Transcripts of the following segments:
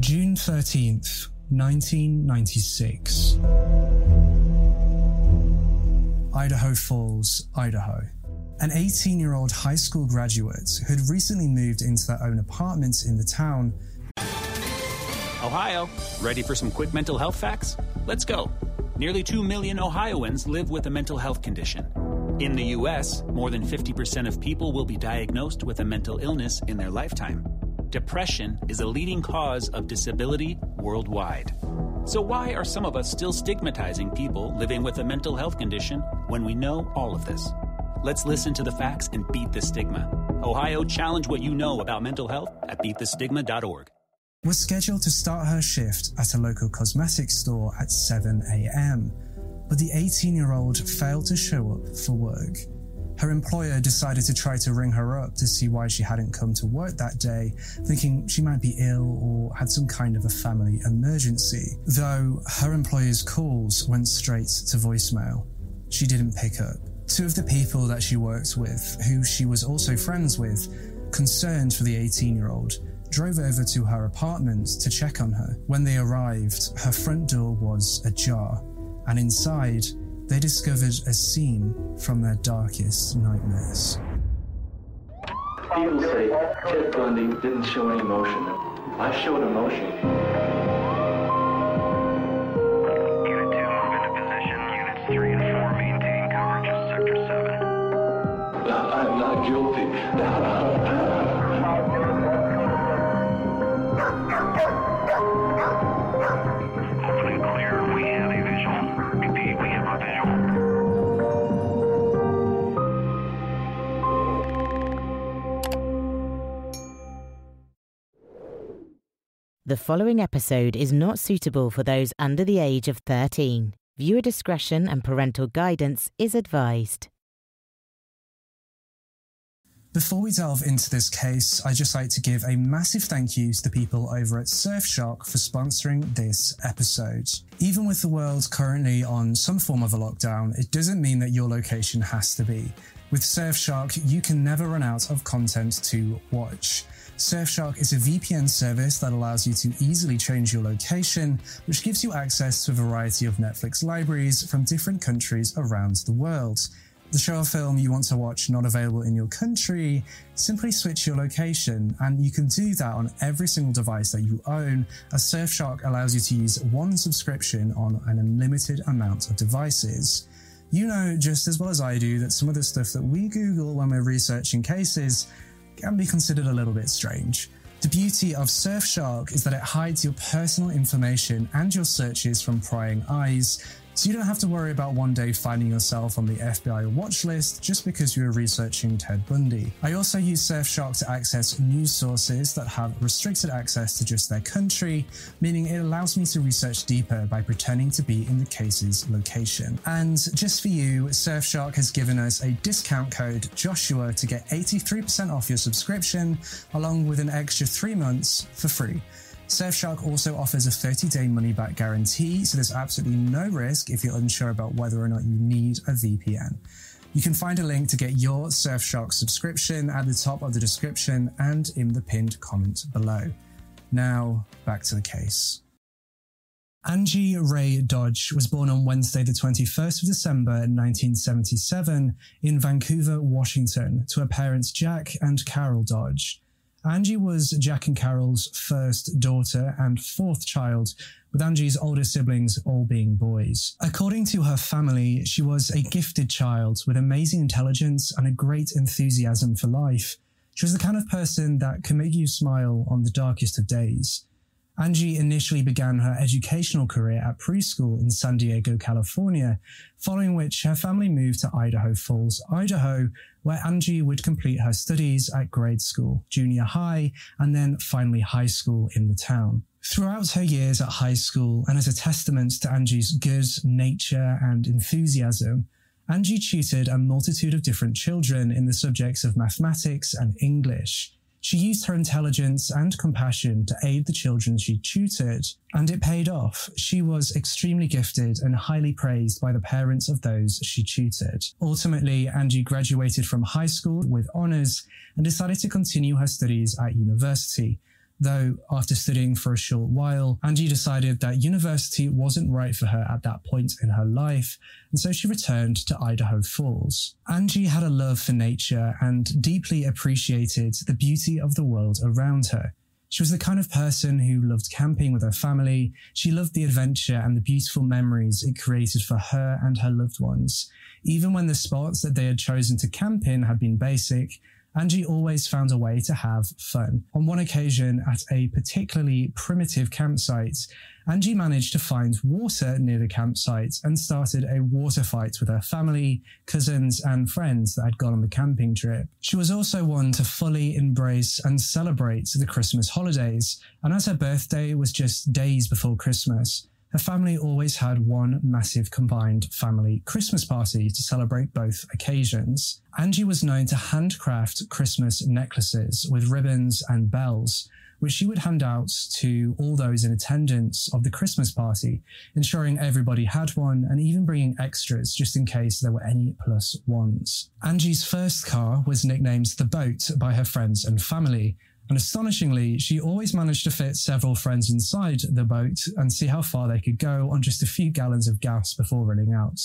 June 13th, 1996. Idaho Falls, Idaho. An 18 year old high school graduate who had recently moved into their own apartment in the town. Ohio, ready for some quick mental health facts? Let's go. Nearly 2 million Ohioans live with a mental health condition. In the US, more than 50% of people will be diagnosed with a mental illness in their lifetime. Depression is a leading cause of disability worldwide. So, why are some of us still stigmatizing people living with a mental health condition when we know all of this? Let's listen to the facts and beat the stigma. Ohio, challenge what you know about mental health at beatthestigma.org. Was scheduled to start her shift at a local cosmetics store at 7 a.m., but the 18 year old failed to show up for work. Her employer decided to try to ring her up to see why she hadn't come to work that day, thinking she might be ill or had some kind of a family emergency. Though her employer's calls went straight to voicemail. She didn't pick up. Two of the people that she worked with, who she was also friends with, concerned for the 18 year old, drove over to her apartment to check on her. When they arrived, her front door was ajar, and inside, they discovered a scene from their darkest nightmares. People say Ted Bundy didn't show any emotion. I showed emotion. The following episode is not suitable for those under the age of 13. Viewer discretion and parental guidance is advised. Before we delve into this case, I'd just like to give a massive thank you to the people over at Surfshark for sponsoring this episode. Even with the world currently on some form of a lockdown, it doesn't mean that your location has to be. With Surfshark, you can never run out of content to watch. Surfshark is a VPN service that allows you to easily change your location, which gives you access to a variety of Netflix libraries from different countries around the world. The show or film you want to watch not available in your country, simply switch your location, and you can do that on every single device that you own, as Surfshark allows you to use one subscription on an unlimited amount of devices. You know just as well as I do that some of the stuff that we Google when we're researching cases can be considered a little bit strange. The beauty of Surfshark is that it hides your personal information and your searches from prying eyes, so you don't have to worry about one day finding yourself on the FBI watch list just because you were researching Ted Bundy. I also use Surfshark to access news sources that have restricted access to just their country, meaning it allows me to research deeper by pretending to be in the case's location. And just for you, Surfshark has given us a discount code Joshua to get 83% off your subscription, along with an extra three months for free. Surfshark also offers a 30 day money back guarantee, so there's absolutely no risk if you're unsure about whether or not you need a VPN. You can find a link to get your Surfshark subscription at the top of the description and in the pinned comment below. Now, back to the case. Angie Ray Dodge was born on Wednesday, the 21st of December 1977, in Vancouver, Washington, to her parents Jack and Carol Dodge. Angie was Jack and Carol's first daughter and fourth child, with Angie's older siblings all being boys. According to her family, she was a gifted child with amazing intelligence and a great enthusiasm for life. She was the kind of person that can make you smile on the darkest of days. Angie initially began her educational career at preschool in San Diego, California, following which her family moved to Idaho Falls, Idaho, where Angie would complete her studies at grade school, junior high, and then finally high school in the town. Throughout her years at high school, and as a testament to Angie's good nature and enthusiasm, Angie tutored a multitude of different children in the subjects of mathematics and English. She used her intelligence and compassion to aid the children she tutored, and it paid off. She was extremely gifted and highly praised by the parents of those she tutored. Ultimately, Angie graduated from high school with honours and decided to continue her studies at university. Though, after studying for a short while, Angie decided that university wasn't right for her at that point in her life, and so she returned to Idaho Falls. Angie had a love for nature and deeply appreciated the beauty of the world around her. She was the kind of person who loved camping with her family. She loved the adventure and the beautiful memories it created for her and her loved ones. Even when the spots that they had chosen to camp in had been basic, Angie always found a way to have fun. On one occasion, at a particularly primitive campsite, Angie managed to find water near the campsite and started a water fight with her family, cousins, and friends that had gone on the camping trip. She was also one to fully embrace and celebrate the Christmas holidays, and as her birthday was just days before Christmas, her family always had one massive combined family Christmas party to celebrate both occasions. Angie was known to handcraft Christmas necklaces with ribbons and bells, which she would hand out to all those in attendance of the Christmas party, ensuring everybody had one and even bringing extras just in case there were any plus ones. Angie's first car was nicknamed the boat by her friends and family, and astonishingly, she always managed to fit several friends inside the boat and see how far they could go on just a few gallons of gas before running out.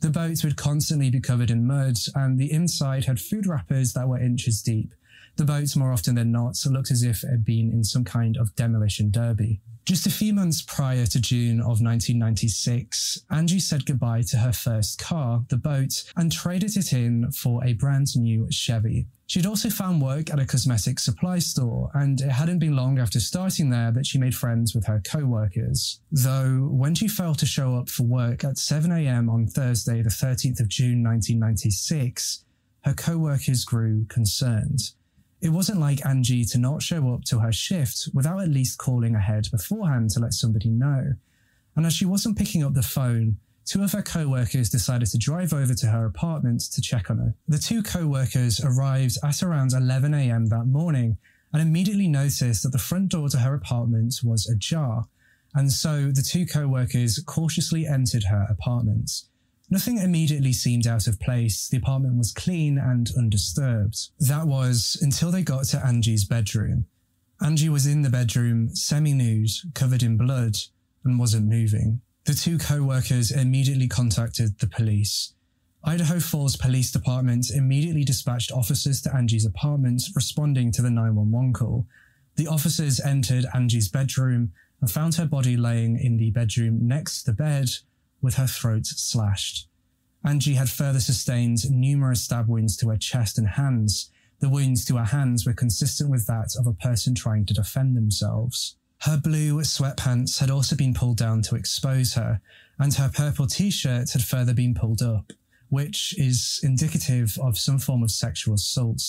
The boats would constantly be covered in mud, and the inside had food wrappers that were inches deep. The boat, more often than not, looked as if it had been in some kind of demolition derby. Just a few months prior to June of 1996, Angie said goodbye to her first car, the boat, and traded it in for a brand new Chevy. She'd also found work at a cosmetic supply store, and it hadn't been long after starting there that she made friends with her co workers. Though, when she failed to show up for work at 7am on Thursday, the 13th of June 1996, her co workers grew concerned. It wasn't like Angie to not show up to her shift without at least calling ahead beforehand to let somebody know. And as she wasn't picking up the phone, two of her co-workers decided to drive over to her apartment to check on her. The two co-workers arrived at around 11 a.m. that morning and immediately noticed that the front door to her apartment was ajar. And so the two co-workers cautiously entered her apartment. Nothing immediately seemed out of place. The apartment was clean and undisturbed. That was until they got to Angie's bedroom. Angie was in the bedroom, semi nude, covered in blood, and wasn't moving. The two co workers immediately contacted the police. Idaho Falls Police Department immediately dispatched officers to Angie's apartment, responding to the 911 call. The officers entered Angie's bedroom and found her body laying in the bedroom next to the bed, with her throat slashed. Angie had further sustained numerous stab wounds to her chest and hands. The wounds to her hands were consistent with that of a person trying to defend themselves. Her blue sweatpants had also been pulled down to expose her, and her purple t shirt had further been pulled up, which is indicative of some form of sexual assault.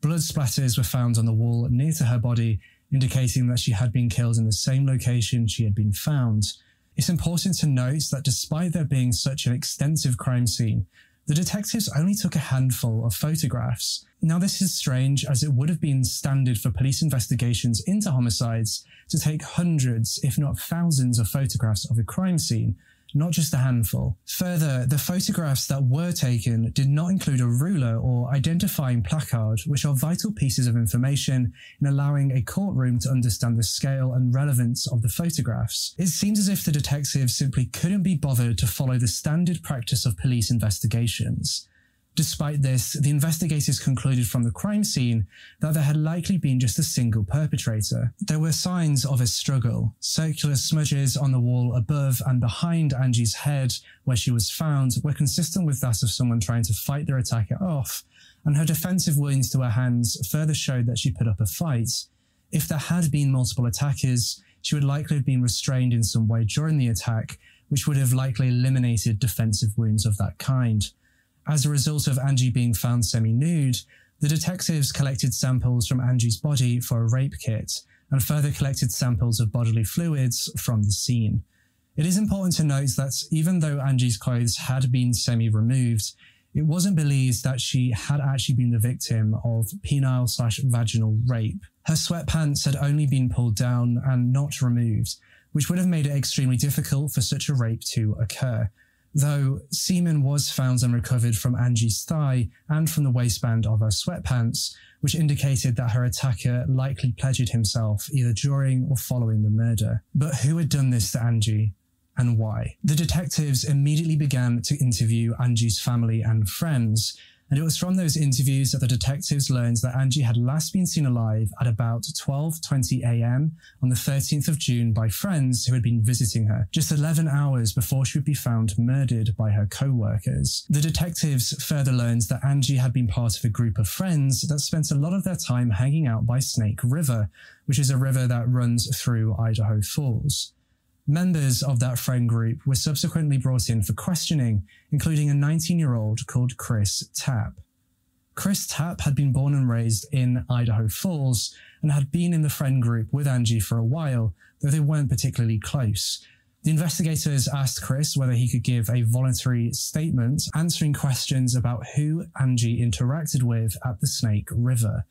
Blood splatters were found on the wall near to her body, indicating that she had been killed in the same location she had been found, it's important to note that despite there being such an extensive crime scene, the detectives only took a handful of photographs. Now, this is strange as it would have been standard for police investigations into homicides to take hundreds, if not thousands, of photographs of a crime scene, not just a handful. Further, the photographs that were taken did not include a ruler or identifying placard, which are vital pieces of information in allowing a courtroom to understand the scale and relevance of the photographs. It seems as if the detectives simply couldn't be bothered to follow the standard practice of police investigations. Despite this, the investigators concluded from the crime scene that there had likely been just a single perpetrator. There were signs of a struggle. Circular smudges on the wall above and behind Angie's head, where she was found, were consistent with that of someone trying to fight their attacker off, and her defensive wounds to her hands further showed that she put up a fight. If there had been multiple attackers, she would likely have been restrained in some way during the attack, which would have likely eliminated defensive wounds of that kind. As a result of Angie being found semi nude, the detectives collected samples from Angie's body for a rape kit and further collected samples of bodily fluids from the scene. It is important to note that even though Angie's clothes had been semi removed, it wasn't believed that she had actually been the victim of penile slash vaginal rape. Her sweatpants had only been pulled down and not removed, which would have made it extremely difficult for such a rape to occur though semen was found and recovered from Angie's thigh and from the waistband of her sweatpants, which indicated that her attacker likely pledged himself either during or following the murder. But who had done this to Angie? and why. The detectives immediately began to interview Angie's family and friends, and it was from those interviews that the detectives learned that Angie had last been seen alive at about 12:20 a.m. on the 13th of June by friends who had been visiting her, just 11 hours before she would be found murdered by her co-workers. The detectives further learned that Angie had been part of a group of friends that spent a lot of their time hanging out by Snake River, which is a river that runs through Idaho Falls. Members of that friend group were subsequently brought in for questioning, including a 19 year old called Chris Tapp. Chris Tapp had been born and raised in Idaho Falls and had been in the friend group with Angie for a while, though they weren't particularly close. The investigators asked Chris whether he could give a voluntary statement answering questions about who Angie interacted with at the Snake River.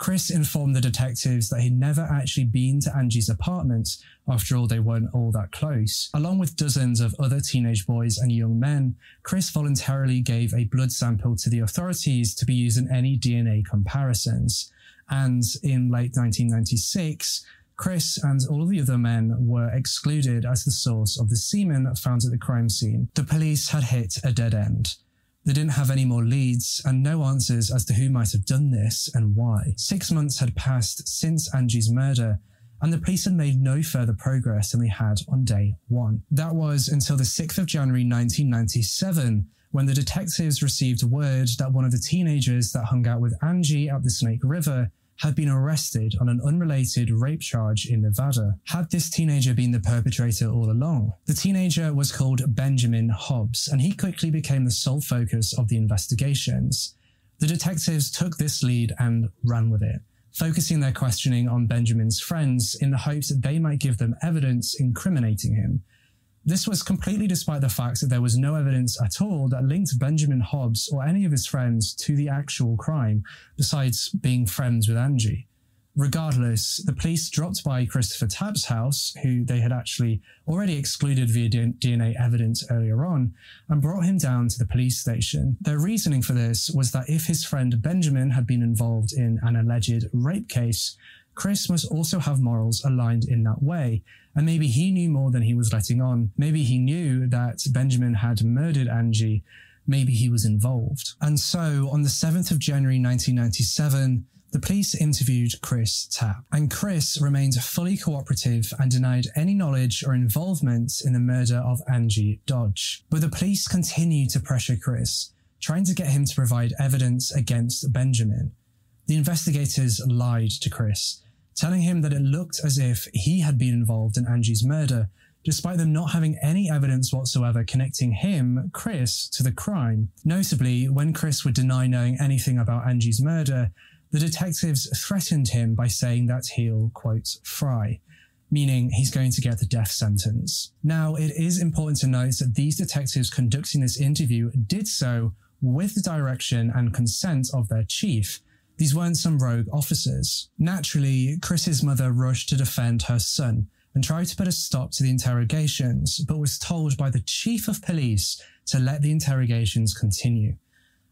Chris informed the detectives that he'd never actually been to Angie's apartment, after all, they weren't all that close. Along with dozens of other teenage boys and young men, Chris voluntarily gave a blood sample to the authorities to be used in any DNA comparisons. And in late 1996, Chris and all of the other men were excluded as the source of the semen found at the crime scene. The police had hit a dead end. They didn't have any more leads and no answers as to who might have done this and why. Six months had passed since Angie's murder, and the police had made no further progress than they had on day one. That was until the 6th of January 1997, when the detectives received word that one of the teenagers that hung out with Angie at the Snake River had been arrested on an unrelated rape charge in Nevada. Had this teenager been the perpetrator all along? The teenager was called Benjamin Hobbs, and he quickly became the sole focus of the investigations. The detectives took this lead and ran with it, focusing their questioning on Benjamin's friends in the hopes that they might give them evidence incriminating him. This was completely despite the fact that there was no evidence at all that linked Benjamin Hobbs or any of his friends to the actual crime, besides being friends with Angie. Regardless, the police dropped by Christopher Tapp's house, who they had actually already excluded via DNA evidence earlier on, and brought him down to the police station. Their reasoning for this was that if his friend Benjamin had been involved in an alleged rape case, Chris must also have morals aligned in that way, and maybe he knew more than he was letting on. Maybe he knew that Benjamin had murdered Angie. Maybe he was involved. And so on the 7th of January 1997, the police interviewed Chris Tapp, and Chris remained fully cooperative and denied any knowledge or involvement in the murder of Angie Dodge. But the police continued to pressure Chris, trying to get him to provide evidence against Benjamin. The investigators lied to Chris, telling him that it looked as if he had been involved in Angie's murder, despite them not having any evidence whatsoever connecting him, Chris, to the crime. Notably, when Chris would deny knowing anything about Angie's murder, the detectives threatened him by saying that he'll, quote, fry, meaning he's going to get the death sentence. Now, it is important to note that these detectives conducting this interview did so with the direction and consent of their chief, these weren't some rogue officers. Naturally, Chris's mother rushed to defend her son and tried to put a stop to the interrogations, but was told by the chief of police to let the interrogations continue.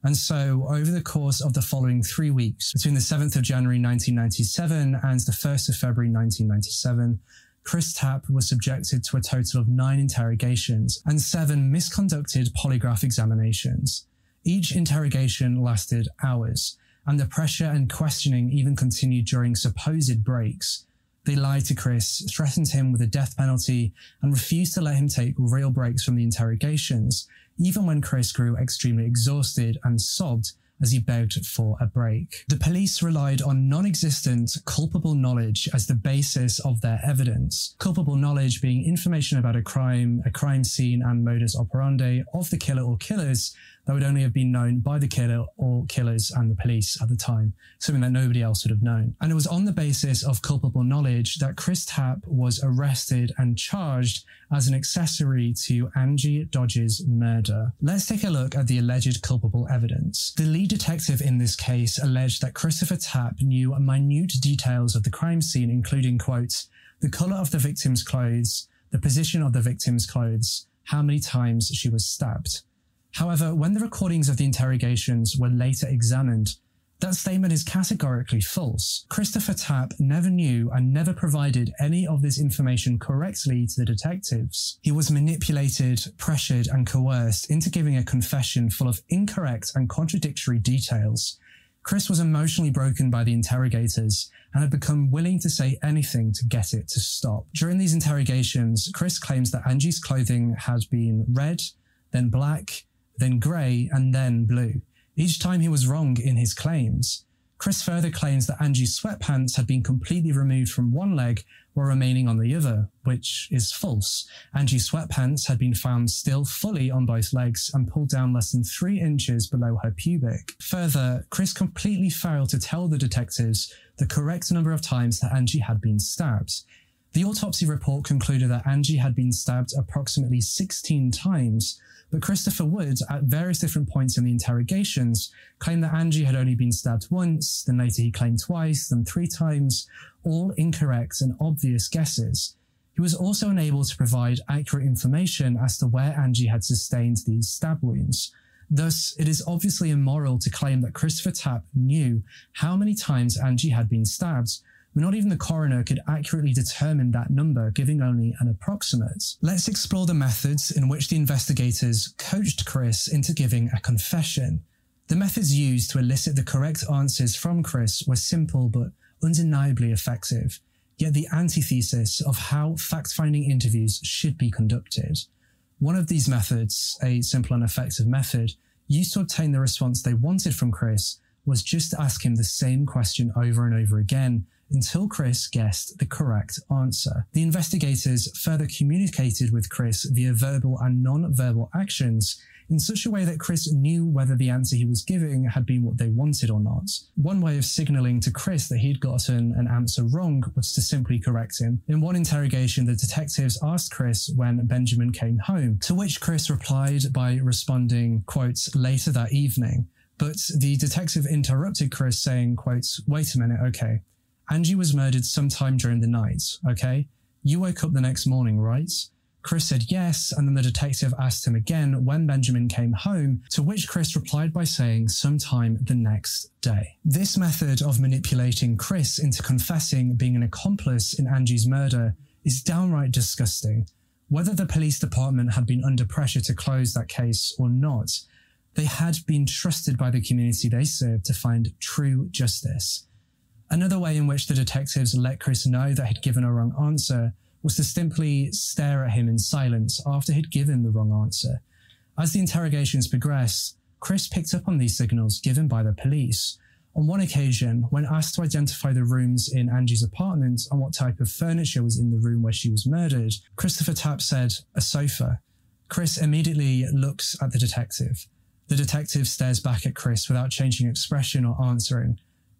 And so, over the course of the following three weeks, between the 7th of January 1997 and the 1st of February 1997, Chris Tapp was subjected to a total of nine interrogations and seven misconducted polygraph examinations. Each interrogation lasted hours, and the pressure and questioning even continued during supposed breaks. They lied to Chris, threatened him with a death penalty, and refused to let him take real breaks from the interrogations, even when Chris grew extremely exhausted and sobbed as he begged for a break. The police relied on non existent culpable knowledge as the basis of their evidence. Culpable knowledge being information about a crime, a crime scene, and modus operandi of the killer or killers that would only have been known by the killer or killers and the police at the time, something that nobody else would have known. And it was on the basis of culpable knowledge that Chris Tapp was arrested and charged as an accessory to Angie Dodge's murder. Let's take a look at the alleged culpable evidence. The lead detective in this case alleged that Christopher Tapp knew minute details of the crime scene, including, quote, the color of the victim's clothes, the position of the victim's clothes, how many times she was stabbed. However, when the recordings of the interrogations were later examined, That statement is categorically false. Christopher Tapp never knew and never provided any of this information correctly to the detectives. He was manipulated, pressured, and coerced into giving a confession full of incorrect and contradictory details. Chris was emotionally broken by the interrogators and had become willing to say anything to get it to stop. During these interrogations, Chris claims that Angie's clothing had been red, then black, then grey, and then blue. Each time he was wrong in his claims. Chris further claims that Angie's sweatpants had been completely removed from one leg while remaining on the other, which is false. Angie's sweatpants had been found still fully on both legs and pulled down less than three inches below her pubic. Further, Chris completely failed to tell the detectives the correct number of times that Angie had been stabbed. The autopsy report concluded that Angie had been stabbed approximately 16 times, but Christopher Wood, at various different points in the interrogations, claimed that Angie had only been stabbed once, then later he claimed twice, then three times, all incorrect and obvious guesses. He was also unable to provide accurate information as to where Angie had sustained these stab wounds. Thus, it is obviously immoral to claim that Christopher Tapp knew how many times Angie had been stabbed, but not even the coroner could accurately determine that number, giving only an approximate. Let's explore the methods in which the investigators coached Chris into giving a confession. The methods used to elicit the correct answers from Chris were simple but undeniably effective, yet the antithesis of how fact finding interviews should be conducted. One of these methods, a simple and effective method, used to obtain the response they wanted from Chris was just to ask him the same question over and over again until Chris guessed the correct answer. The investigators further communicated with Chris via verbal and non-verbal actions in such a way that Chris knew whether the answer he was giving had been what they wanted or not. One way of signaling to Chris that he'd gotten an answer wrong was to simply correct him. In one interrogation, the detectives asked Chris when Benjamin came home, to which Chris replied by responding, quote, later that evening. But the detective interrupted Chris saying, quote, wait a minute, okay. Angie was murdered sometime during the night, okay? You woke up the next morning, right? Chris said yes, and then the detective asked him again when Benjamin came home, to which Chris replied by saying sometime the next day. This method of manipulating Chris into confessing being an accomplice in Angie's murder is downright disgusting. Whether the police department had been under pressure to close that case or not, they had been trusted by the community they served to find true justice. Another way in which the detectives let Chris know that he'd given a wrong answer was to simply stare at him in silence after he'd given the wrong answer. As the interrogations progressed, Chris picked up on these signals given by the police. On one occasion, when asked to identify the rooms in Angie's apartment and what type of furniture was in the room where she was murdered, Christopher Tapp said, a sofa. Chris immediately looks at the detective. The detective stares back at Chris without changing expression or answering,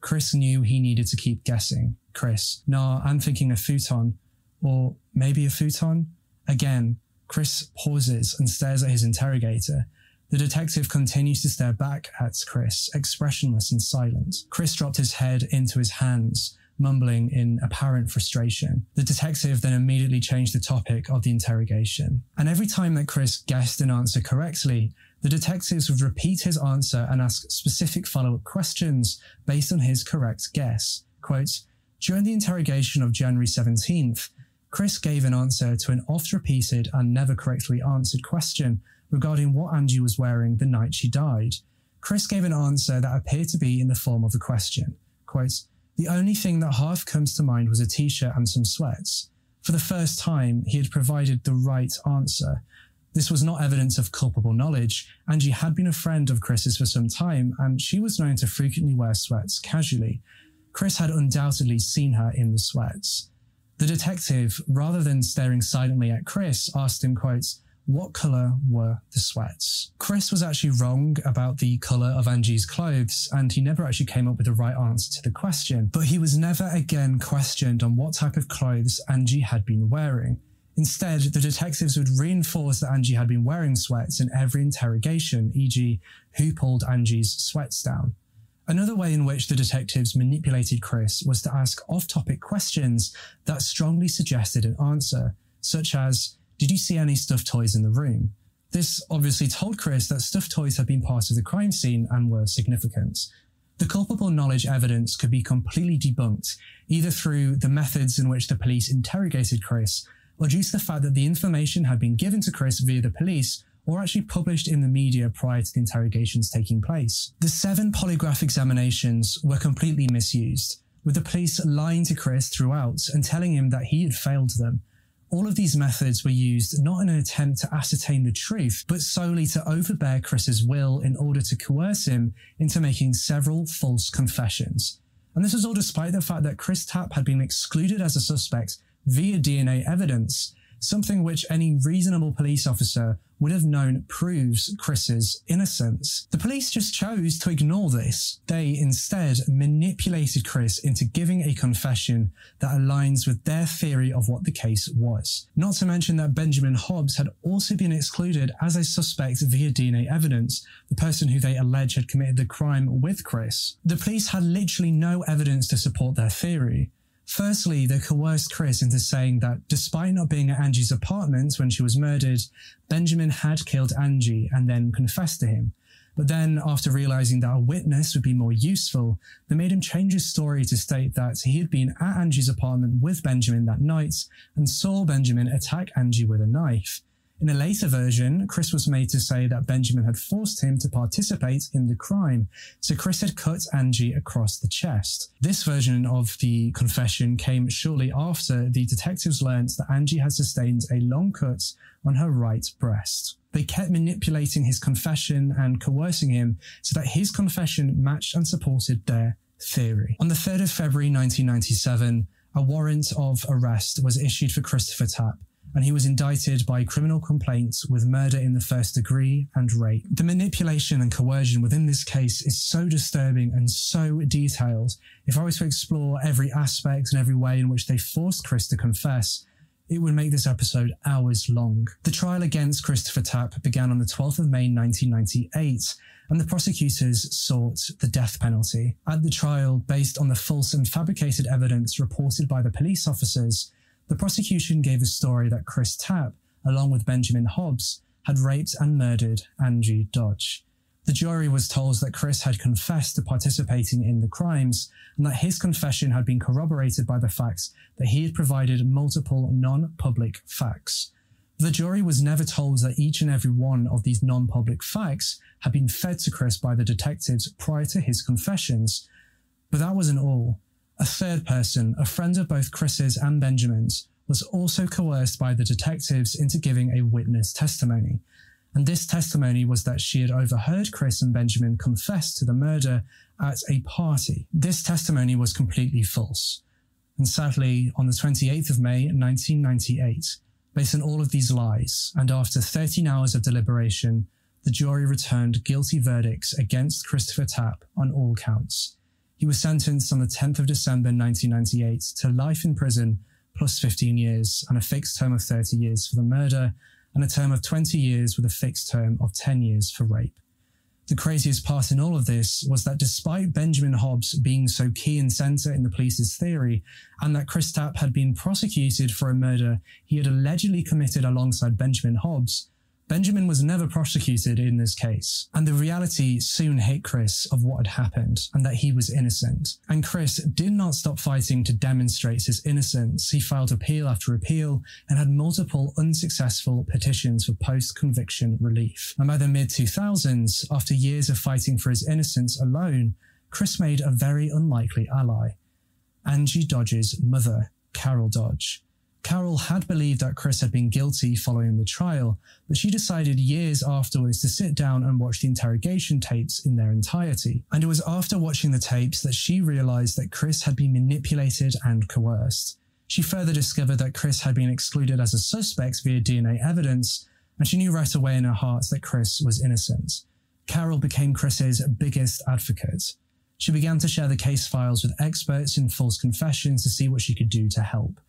Chris knew he needed to keep guessing. Chris, nah, I'm thinking a futon. Or maybe a futon? Again, Chris pauses and stares at his interrogator. The detective continues to stare back at Chris, expressionless and silent. Chris dropped his head into his hands, mumbling in apparent frustration. The detective then immediately changed the topic of the interrogation. And every time that Chris guessed an answer correctly, the detectives would repeat his answer and ask specific follow up questions based on his correct guess. Quote, During the interrogation of January 17th, Chris gave an answer to an oft repeated and never correctly answered question regarding what Angie was wearing the night she died. Chris gave an answer that appeared to be in the form of a question. Quote, the only thing that half comes to mind was a t shirt and some sweats. For the first time, he had provided the right answer, this was not evidence of culpable knowledge. Angie had been a friend of Chris's for some time, and she was known to frequently wear sweats casually. Chris had undoubtedly seen her in the sweats. The detective, rather than staring silently at Chris, asked him, quotes, what colour were the sweats? Chris was actually wrong about the colour of Angie's clothes, and he never actually came up with the right answer to the question. But he was never again questioned on what type of clothes Angie had been wearing. Instead, the detectives would reinforce that Angie had been wearing sweats in every interrogation, e.g., who pulled Angie's sweats down. Another way in which the detectives manipulated Chris was to ask off topic questions that strongly suggested an answer, such as, Did you see any stuffed toys in the room? This obviously told Chris that stuffed toys had been part of the crime scene and were significant. The culpable knowledge evidence could be completely debunked, either through the methods in which the police interrogated Chris, or due to the fact that the information had been given to Chris via the police or actually published in the media prior to the interrogations taking place. The seven polygraph examinations were completely misused, with the police lying to Chris throughout and telling him that he had failed them. All of these methods were used not in an attempt to ascertain the truth, but solely to overbear Chris's will in order to coerce him into making several false confessions. And this was all despite the fact that Chris Tapp had been excluded as a suspect via DNA evidence, something which any reasonable police officer would have known proves Chris's innocence. The police just chose to ignore this. They instead manipulated Chris into giving a confession that aligns with their theory of what the case was. Not to mention that Benjamin Hobbs had also been excluded as a suspect via DNA evidence, the person who they allege had committed the crime with Chris. The police had literally no evidence to support their theory. Firstly, they coerced Chris into saying that despite not being at Angie's apartment when she was murdered, Benjamin had killed Angie and then confessed to him. But then, after realizing that a witness would be more useful, they made him change his story to state that he had been at Angie's apartment with Benjamin that night and saw Benjamin attack Angie with a knife. In a later version, Chris was made to say that Benjamin had forced him to participate in the crime, so Chris had cut Angie across the chest. This version of the confession came shortly after the detectives learned that Angie had sustained a long cut on her right breast. They kept manipulating his confession and coercing him so that his confession matched and supported their theory. On the 3rd of February 1997, a warrant of arrest was issued for Christopher Tapp and he was indicted by criminal complaints with murder in the first degree and rape. The manipulation and coercion within this case is so disturbing and so detailed. If I was to explore every aspect and every way in which they forced Chris to confess, it would make this episode hours long. The trial against Christopher Tapp began on the 12th of May 1998, and the prosecutors sought the death penalty. At the trial, based on the false and fabricated evidence reported by the police officers, the prosecution gave a story that Chris Tapp, along with Benjamin Hobbs, had raped and murdered Angie Dodge. The jury was told that Chris had confessed to participating in the crimes and that his confession had been corroborated by the facts that he had provided multiple non public facts. The jury was never told that each and every one of these non public facts had been fed to Chris by the detectives prior to his confessions. But that wasn't all. A third person, a friend of both Chris's and Benjamin's, was also coerced by the detectives into giving a witness testimony. And this testimony was that she had overheard Chris and Benjamin confess to the murder at a party. This testimony was completely false. And sadly, on the 28th of May 1998, based on all of these lies, and after 13 hours of deliberation, the jury returned guilty verdicts against Christopher Tapp on all counts. He was sentenced on the 10th of December 1998 to life in prison plus 15 years and a fixed term of 30 years for the murder and a term of 20 years with a fixed term of 10 years for rape. The craziest part in all of this was that despite Benjamin Hobbs being so key and centre in the police's theory, and that Chris Tapp had been prosecuted for a murder he had allegedly committed alongside Benjamin Hobbs, Benjamin was never prosecuted in this case, and the reality soon hit Chris of what had happened and that he was innocent. And Chris did not stop fighting to demonstrate his innocence. He filed appeal after appeal and had multiple unsuccessful petitions for post conviction relief. And by the mid 2000s, after years of fighting for his innocence alone, Chris made a very unlikely ally Angie Dodge's mother, Carol Dodge. Carol had believed that Chris had been guilty following the trial, but she decided years afterwards to sit down and watch the interrogation tapes in their entirety. And it was after watching the tapes that she realized that Chris had been manipulated and coerced. She further discovered that Chris had been excluded as a suspect via DNA evidence, and she knew right away in her heart that Chris was innocent. Carol became Chris's biggest advocate. She began to share the case files with experts in false confessions to see what she could do to help.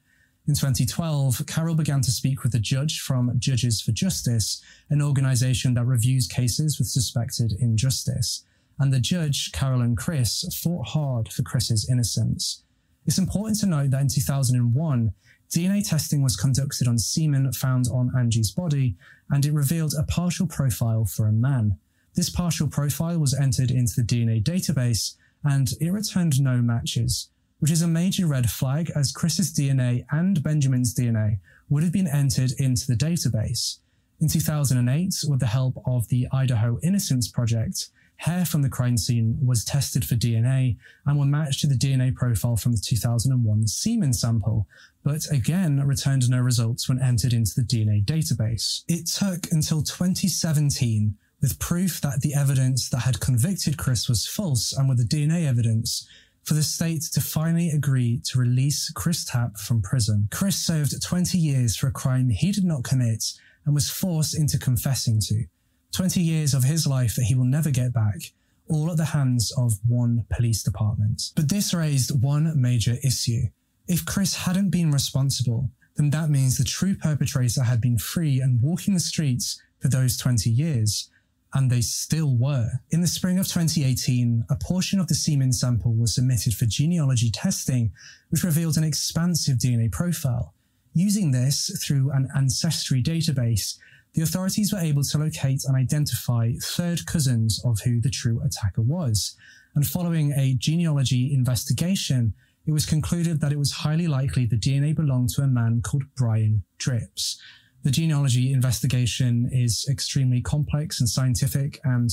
In 2012, Carol began to speak with a judge from Judges for Justice, an organization that reviews cases with suspected injustice. And the judge, Carol and Chris, fought hard for Chris's innocence. It's important to note that in 2001, DNA testing was conducted on semen found on Angie's body, and it revealed a partial profile for a man. This partial profile was entered into the DNA database, and it returned no matches, which is a major red flag as Chris's DNA and Benjamin's DNA would have been entered into the database. In 2008, with the help of the Idaho Innocence Project, hair from the crime scene was tested for DNA and were matched to the DNA profile from the 2001 semen sample, but again returned no results when entered into the DNA database. It took until 2017, with proof that the evidence that had convicted Chris was false and with the DNA evidence, for the state to finally agree to release Chris Tapp from prison. Chris served 20 years for a crime he did not commit and was forced into confessing to. 20 years of his life that he will never get back, all at the hands of one police department. But this raised one major issue. If Chris hadn't been responsible, then that means the true perpetrator had been free and walking the streets for those 20 years. And they still were. In the spring of 2018, a portion of the semen sample was submitted for genealogy testing, which revealed an expansive DNA profile. Using this through an ancestry database, the authorities were able to locate and identify third cousins of who the true attacker was. And following a genealogy investigation, it was concluded that it was highly likely the DNA belonged to a man called Brian Dripps. The genealogy investigation is extremely complex and scientific, and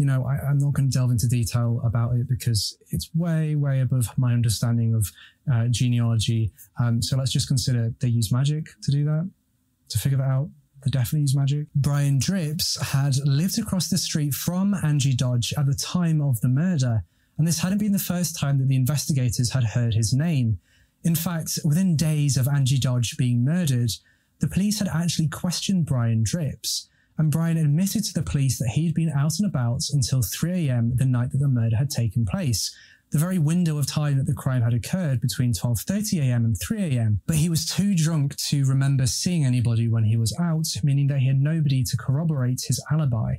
you know, I, am not going to delve into detail about it because it's way, way above my understanding of uh, genealogy. Um, so let's just consider they use magic to do that, to figure that out. They definitely use magic. Brian Dripps had lived across the street from Angie Dodge at the time of the murder, and this hadn't been the first time that the investigators had heard his name. In fact, within days of Angie Dodge being murdered, the police had actually questioned Brian Dripps, and Brian admitted to the police that he'd been out and about until 3am the night that the murder had taken place, the very window of time that the crime had occurred between 12.30am and 3am, but he was too drunk to remember seeing anybody when he was out, meaning that he had nobody to corroborate his alibi.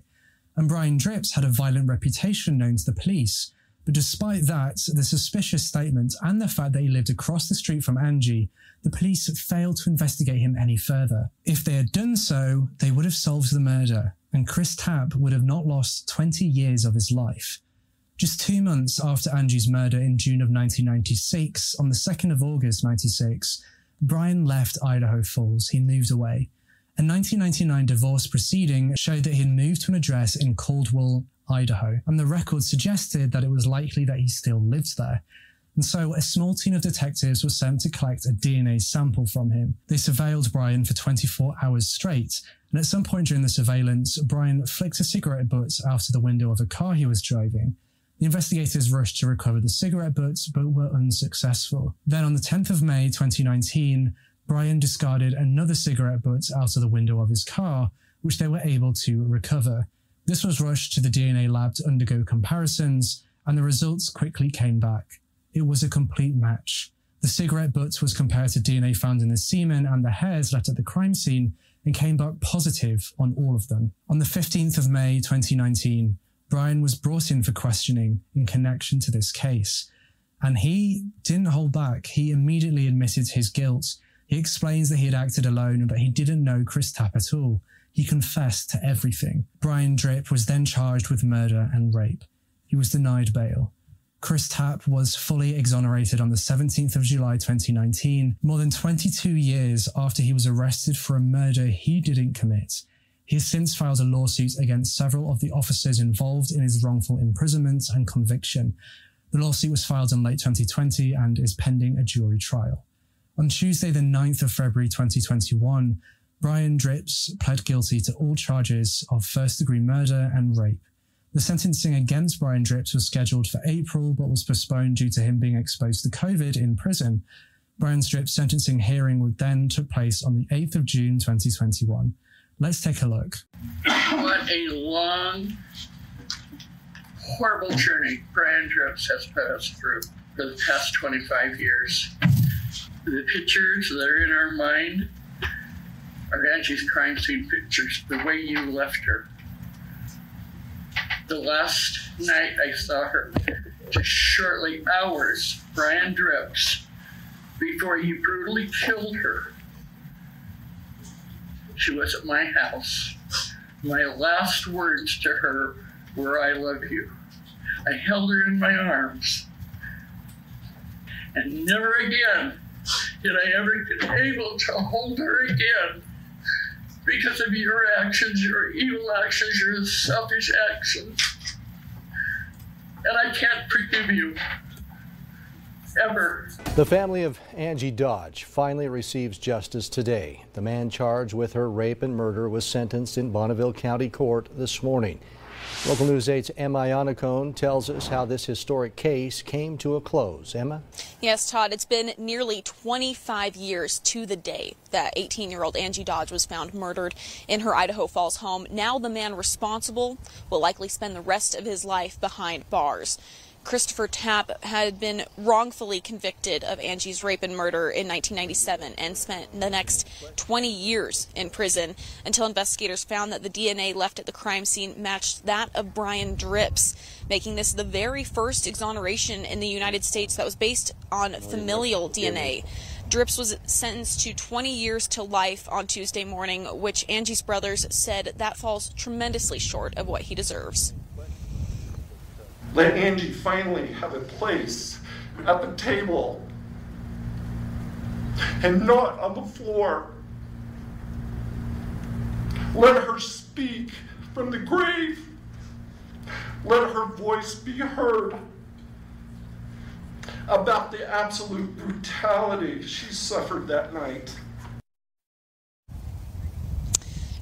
And Brian Dripps had a violent reputation known to the police, but despite that, the suspicious statement and the fact that he lived across the street from Angie, the police failed to investigate him any further. If they had done so, they would have solved the murder, and Chris Tapp would have not lost 20 years of his life. Just two months after Angie's murder in June of 1996, on the 2nd of August 96, Brian left Idaho Falls. He moved away. A 1999 divorce proceeding showed that he had moved to an address in Caldwell, Idaho, and the record suggested that it was likely that he still lived there. And so a small team of detectives was sent to collect a DNA sample from him. They surveilled Brian for 24 hours straight, and at some point during the surveillance, Brian flicked a cigarette butt out of the window of a car he was driving. The investigators rushed to recover the cigarette butts, but were unsuccessful. Then on the 10th of May 2019, Brian discarded another cigarette butt out of the window of his car, which they were able to recover. This was rushed to the DNA lab to undergo comparisons, and the results quickly came back. It was a complete match. The cigarette butt was compared to DNA found in the semen and the hairs left at the crime scene and came back positive on all of them. On the 15th of May 2019, Brian was brought in for questioning in connection to this case. And he didn't hold back. He immediately admitted his guilt. He explains that he had acted alone and that he didn't know Chris Tapp at all. He confessed to everything. Brian Dripp was then charged with murder and rape. He was denied bail. Chris Tapp was fully exonerated on the 17th of July 2019, more than 22 years after he was arrested for a murder he didn't commit. He has since filed a lawsuit against several of the officers involved in his wrongful imprisonment and conviction. The lawsuit was filed in late 2020 and is pending a jury trial. On Tuesday, the 9th of February 2021, Brian Dripps pled guilty to all charges of first degree murder and rape. The sentencing against Brian Dripps was scheduled for April but was postponed due to him being exposed to COVID in prison. Brian Dripps' sentencing hearing would then took place on the 8th of June 2021. Let's take a look. What a long, horrible journey Brian Dripps has put us through for the past 25 years. The pictures that are in our mind are Angie's crime scene pictures, the way you left her. The last night I saw her, just shortly hours, Brian Dripps, before you brutally killed her she was at my house. My last words to her were, I love you. I held her in my arms. And never again did I ever get able to hold her again because of your actions, your evil actions, your selfish actions. And I can't forgive you. Ever. The family of Angie Dodge finally receives justice today. The man charged with her rape and murder was sentenced in Bonneville County Court this morning. Local News 8's Emma Iannacone tells us how this historic case came to a close. Emma? Yes, Todd, it's been nearly 25 years to the day that 18 year old Angie Dodge was found murdered in her Idaho Falls home. Now, the man responsible will likely spend the rest of his life behind bars. Christopher Tapp had been wrongfully convicted of Angie's rape and murder in 1997 and spent the next 20 years in prison until investigators found that the DNA left at the crime scene matched that of Brian Dripps, making this the very first exoneration in the United States that was based on familial DNA. Dripps was sentenced to 20 years to life on Tuesday morning, which Angie's brothers said that falls tremendously short of what he deserves. Let Angie finally have a place at the table and not on the floor. Let her speak from the grave. Let her voice be heard about the absolute brutality she suffered that night.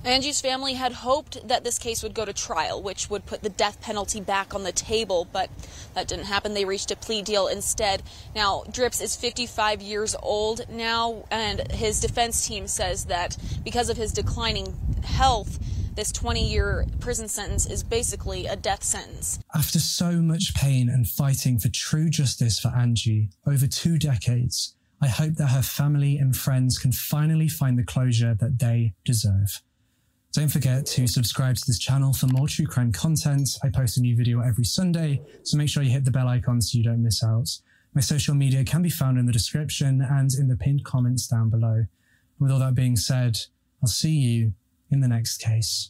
Angie's family had hoped that this case would go to trial, which would put the death penalty back on the table, but that didn't happen. They reached a plea deal instead. Now, Dripps is 55 years old now, and his defense team says that because of his declining health, this 20 year prison sentence is basically a death sentence. After so much pain and fighting for true justice for Angie over two decades, I hope that her family and friends can finally find the closure that they deserve. Don't forget to subscribe to this channel for more true crime content. I post a new video every Sunday, so make sure you hit the bell icon so you don't miss out. My social media can be found in the description and in the pinned comments down below. With all that being said, I'll see you in the next case.